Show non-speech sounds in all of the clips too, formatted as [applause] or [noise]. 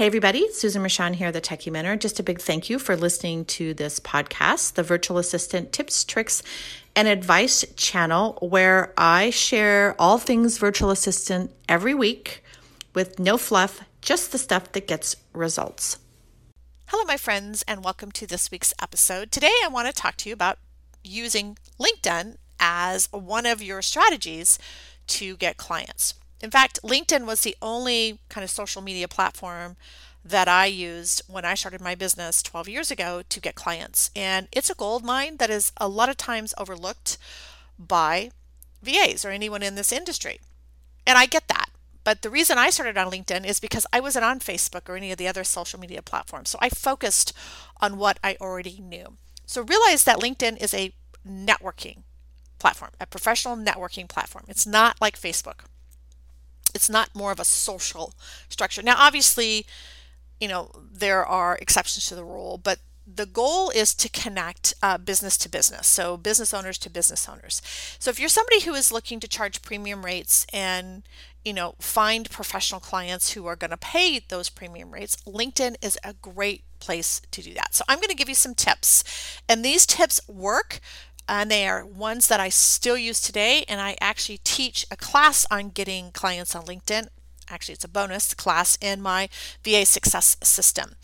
Hey, everybody, Susan Rashan here, the Techie Mentor. Just a big thank you for listening to this podcast, the Virtual Assistant Tips, Tricks, and Advice channel, where I share all things virtual assistant every week with no fluff, just the stuff that gets results. Hello, my friends, and welcome to this week's episode. Today, I want to talk to you about using LinkedIn as one of your strategies to get clients. In fact, LinkedIn was the only kind of social media platform that I used when I started my business 12 years ago to get clients. And it's a gold mine that is a lot of times overlooked by VAs or anyone in this industry. And I get that. But the reason I started on LinkedIn is because I wasn't on Facebook or any of the other social media platforms. So I focused on what I already knew. So realize that LinkedIn is a networking platform, a professional networking platform. It's not like Facebook it's not more of a social structure. Now, obviously, you know, there are exceptions to the rule, but the goal is to connect uh, business to business, so business owners to business owners. So if you're somebody who is looking to charge premium rates and you know find professional clients who are going to pay those premium rates, LinkedIn is a great place to do that. So I'm going to give you some tips, and these tips work and they are ones that I still use today. And I actually teach a class on getting clients on LinkedIn. Actually, it's a bonus class in my VA success system.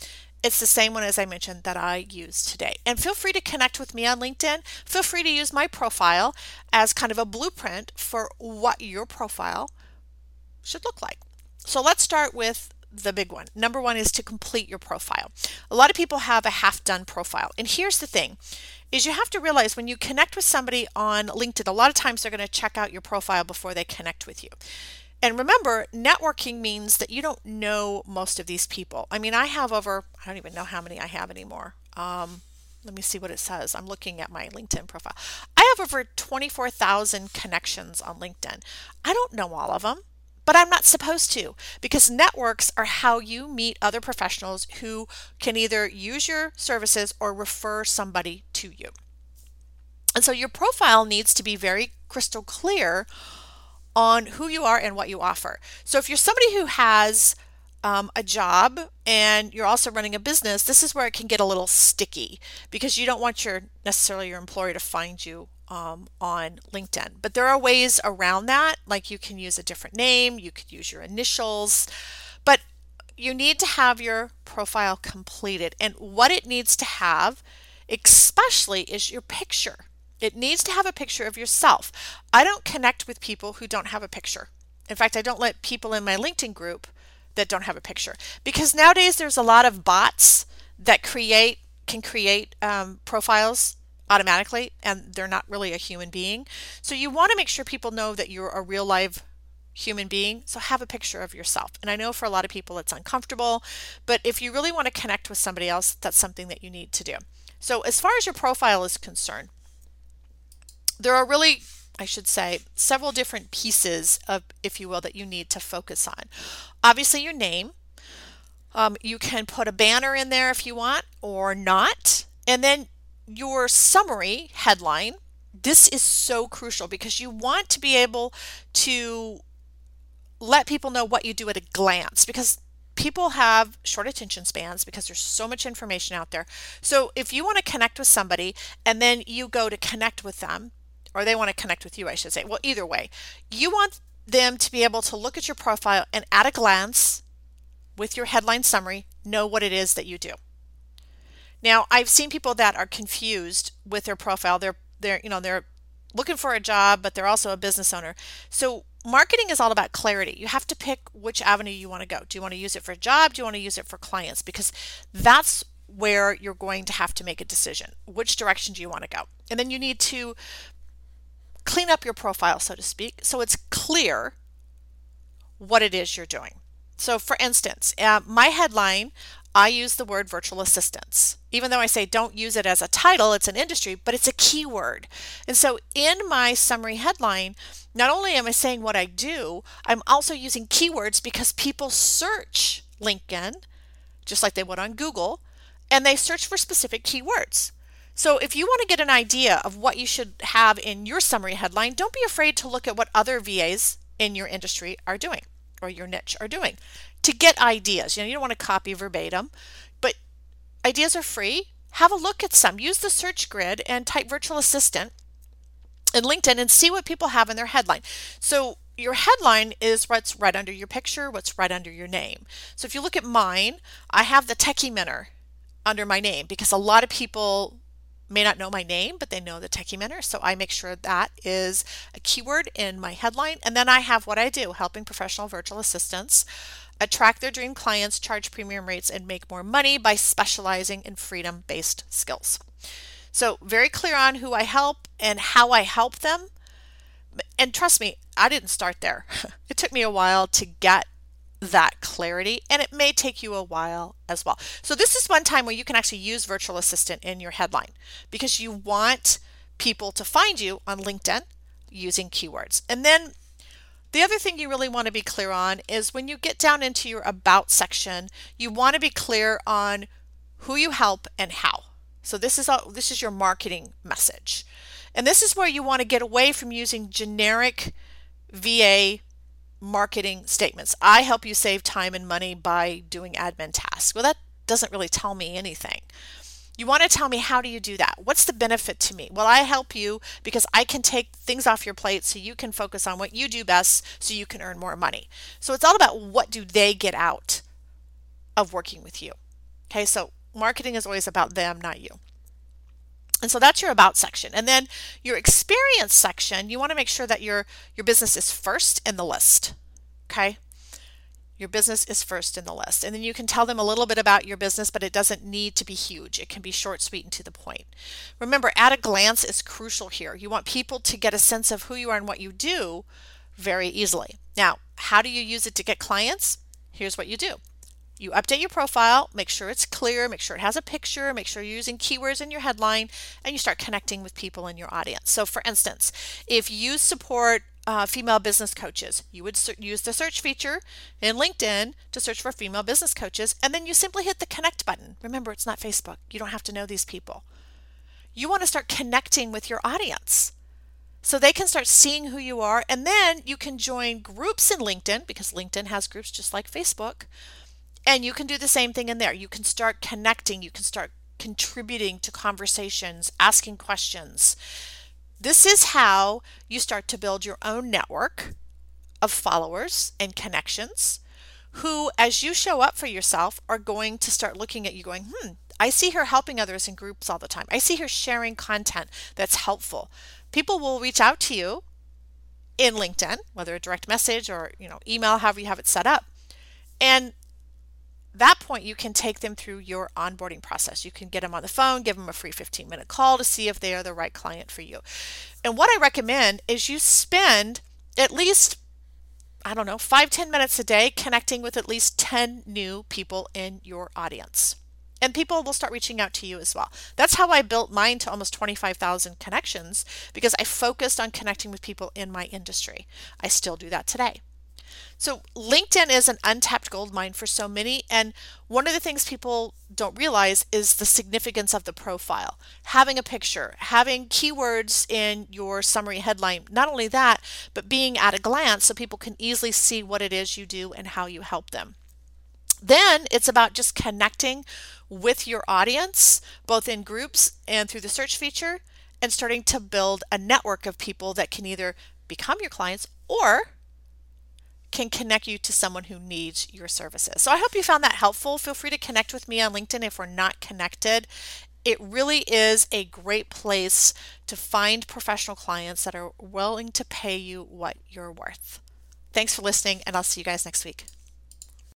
It's the same one as I mentioned that I use today. And feel free to connect with me on LinkedIn. Feel free to use my profile as kind of a blueprint for what your profile should look like. So let's start with the big one. Number one is to complete your profile. A lot of people have a half done profile. And here's the thing is you have to realize when you connect with somebody on LinkedIn, a lot of times they're going to check out your profile before they connect with you. And remember, networking means that you don't know most of these people. I mean, I have over, I don't even know how many I have anymore. Um, let me see what it says. I'm looking at my LinkedIn profile. I have over 24,000 connections on LinkedIn. I don't know all of them but I'm not supposed to because networks are how you meet other professionals who can either use your services or refer somebody to you. And so your profile needs to be very crystal clear on who you are and what you offer. So if you're somebody who has um, a job and you're also running a business, this is where it can get a little sticky because you don't want your necessarily your employer to find you um, on LinkedIn. But there are ways around that, like you can use a different name, you could use your initials, but you need to have your profile completed. And what it needs to have, especially, is your picture. It needs to have a picture of yourself. I don't connect with people who don't have a picture. In fact, I don't let people in my LinkedIn group that don't have a picture because nowadays there's a lot of bots that create can create um, profiles automatically and they're not really a human being. So you want to make sure people know that you're a real live human being. So have a picture of yourself. And I know for a lot of people it's uncomfortable, but if you really want to connect with somebody else, that's something that you need to do. So as far as your profile is concerned, there are really I should say, several different pieces of, if you will, that you need to focus on. Obviously, your name. Um, you can put a banner in there if you want or not. And then your summary headline, this is so crucial because you want to be able to let people know what you do at a glance because people have short attention spans because there's so much information out there. So if you want to connect with somebody and then you go to connect with them, or they want to connect with you, I should say. Well, either way, you want them to be able to look at your profile and at a glance with your headline summary know what it is that you do. Now, I've seen people that are confused with their profile. They're they're you know they're looking for a job, but they're also a business owner. So marketing is all about clarity. You have to pick which avenue you want to go. Do you want to use it for a job? Do you want to use it for clients? Because that's where you're going to have to make a decision. Which direction do you want to go? And then you need to clean up your profile, so to speak, so it's clear what it is you're doing. So, for instance, uh, my headline I use the word virtual assistants. Even though I say don't use it as a title, it's an industry, but it's a keyword. And so in my summary headline, not only am I saying what I do, I'm also using keywords because people search LinkedIn, just like they would on Google, and they search for specific keywords. So if you want to get an idea of what you should have in your summary headline, don't be afraid to look at what other VAs in your industry are doing or your niche are doing to get ideas. You know, you don't want to copy verbatim, but ideas are free. Have a look at some. Use the search grid and type virtual assistant in LinkedIn and see what people have in their headline. So your headline is what's right under your picture, what's right under your name. So if you look at mine, I have the Techie Mentor under my name because a lot of people may not know my name, but they know the Techie Mentor. So I make sure that is a keyword in my headline. And then I have what I do helping professional virtual assistants attract their dream clients, charge premium rates, and make more money by specializing in freedom based skills. So, very clear on who I help and how I help them. And trust me, I didn't start there. [laughs] it took me a while to get that clarity and it may take you a while as well. So this is one time where you can actually use virtual assistant in your headline because you want people to find you on LinkedIn using keywords. And then the other thing you really want to be clear on is when you get down into your about section, you want to be clear on who you help and how. So this is a, this is your marketing message. And this is where you want to get away from using generic VA marketing statements. I help you save time and money by doing admin tasks. Well, that doesn't really tell me anything. You want to tell me how do you do that? What's the benefit to me? Well, I help you because I can take things off your plate so you can focus on what you do best so you can earn more money. So it's all about what do they get out of working with you. Okay, so marketing is always about them, not you. And so that's your about section. And then your experience section, you want to make sure that your your business is first in the list. Okay? Your business is first in the list. And then you can tell them a little bit about your business, but it doesn't need to be huge. It can be short, sweet, and to the point. Remember, at a glance is crucial here. You want people to get a sense of who you are and what you do very easily. Now, how do you use it to get clients? Here's what you do you update your profile, make sure it's clear, make sure it has a picture, make sure you're using keywords in your headline, and you start connecting with people in your audience. So, for instance, if you support uh, female business coaches, you would use the search feature in LinkedIn to search for female business coaches, and then you simply hit the connect button. Remember, it's not Facebook, you don't have to know these people. You want to start connecting with your audience so they can start seeing who you are, and then you can join groups in LinkedIn because LinkedIn has groups just like Facebook and you can do the same thing in there. You can start connecting, you can start contributing to conversations, asking questions. This is how you start to build your own network of followers and connections who, as you show up for yourself, are going to start looking at you going, hmm, I see her helping others in groups all the time. I see her sharing content that's helpful. People will reach out to you in LinkedIn, whether a direct message or, you know, email, however you have it set up. And that point, you can take them through your onboarding process. You can get them on the phone, give them a free 15 minute call to see if they are the right client for you. And what I recommend is you spend at least, I don't know, five ten minutes a day connecting with at least 10 new people in your audience. And people will start reaching out to you as well. That's how I built mine to almost 25,000 connections because I focused on connecting with people in my industry. I still do that today. So, LinkedIn is an untapped gold mine for so many. And one of the things people don't realize is the significance of the profile. Having a picture, having keywords in your summary headline. Not only that, but being at a glance so people can easily see what it is you do and how you help them. Then it's about just connecting with your audience, both in groups and through the search feature, and starting to build a network of people that can either become your clients or can connect you to someone who needs your services. So I hope you found that helpful. Feel free to connect with me on LinkedIn if we're not connected. It really is a great place to find professional clients that are willing to pay you what you're worth. Thanks for listening, and I'll see you guys next week.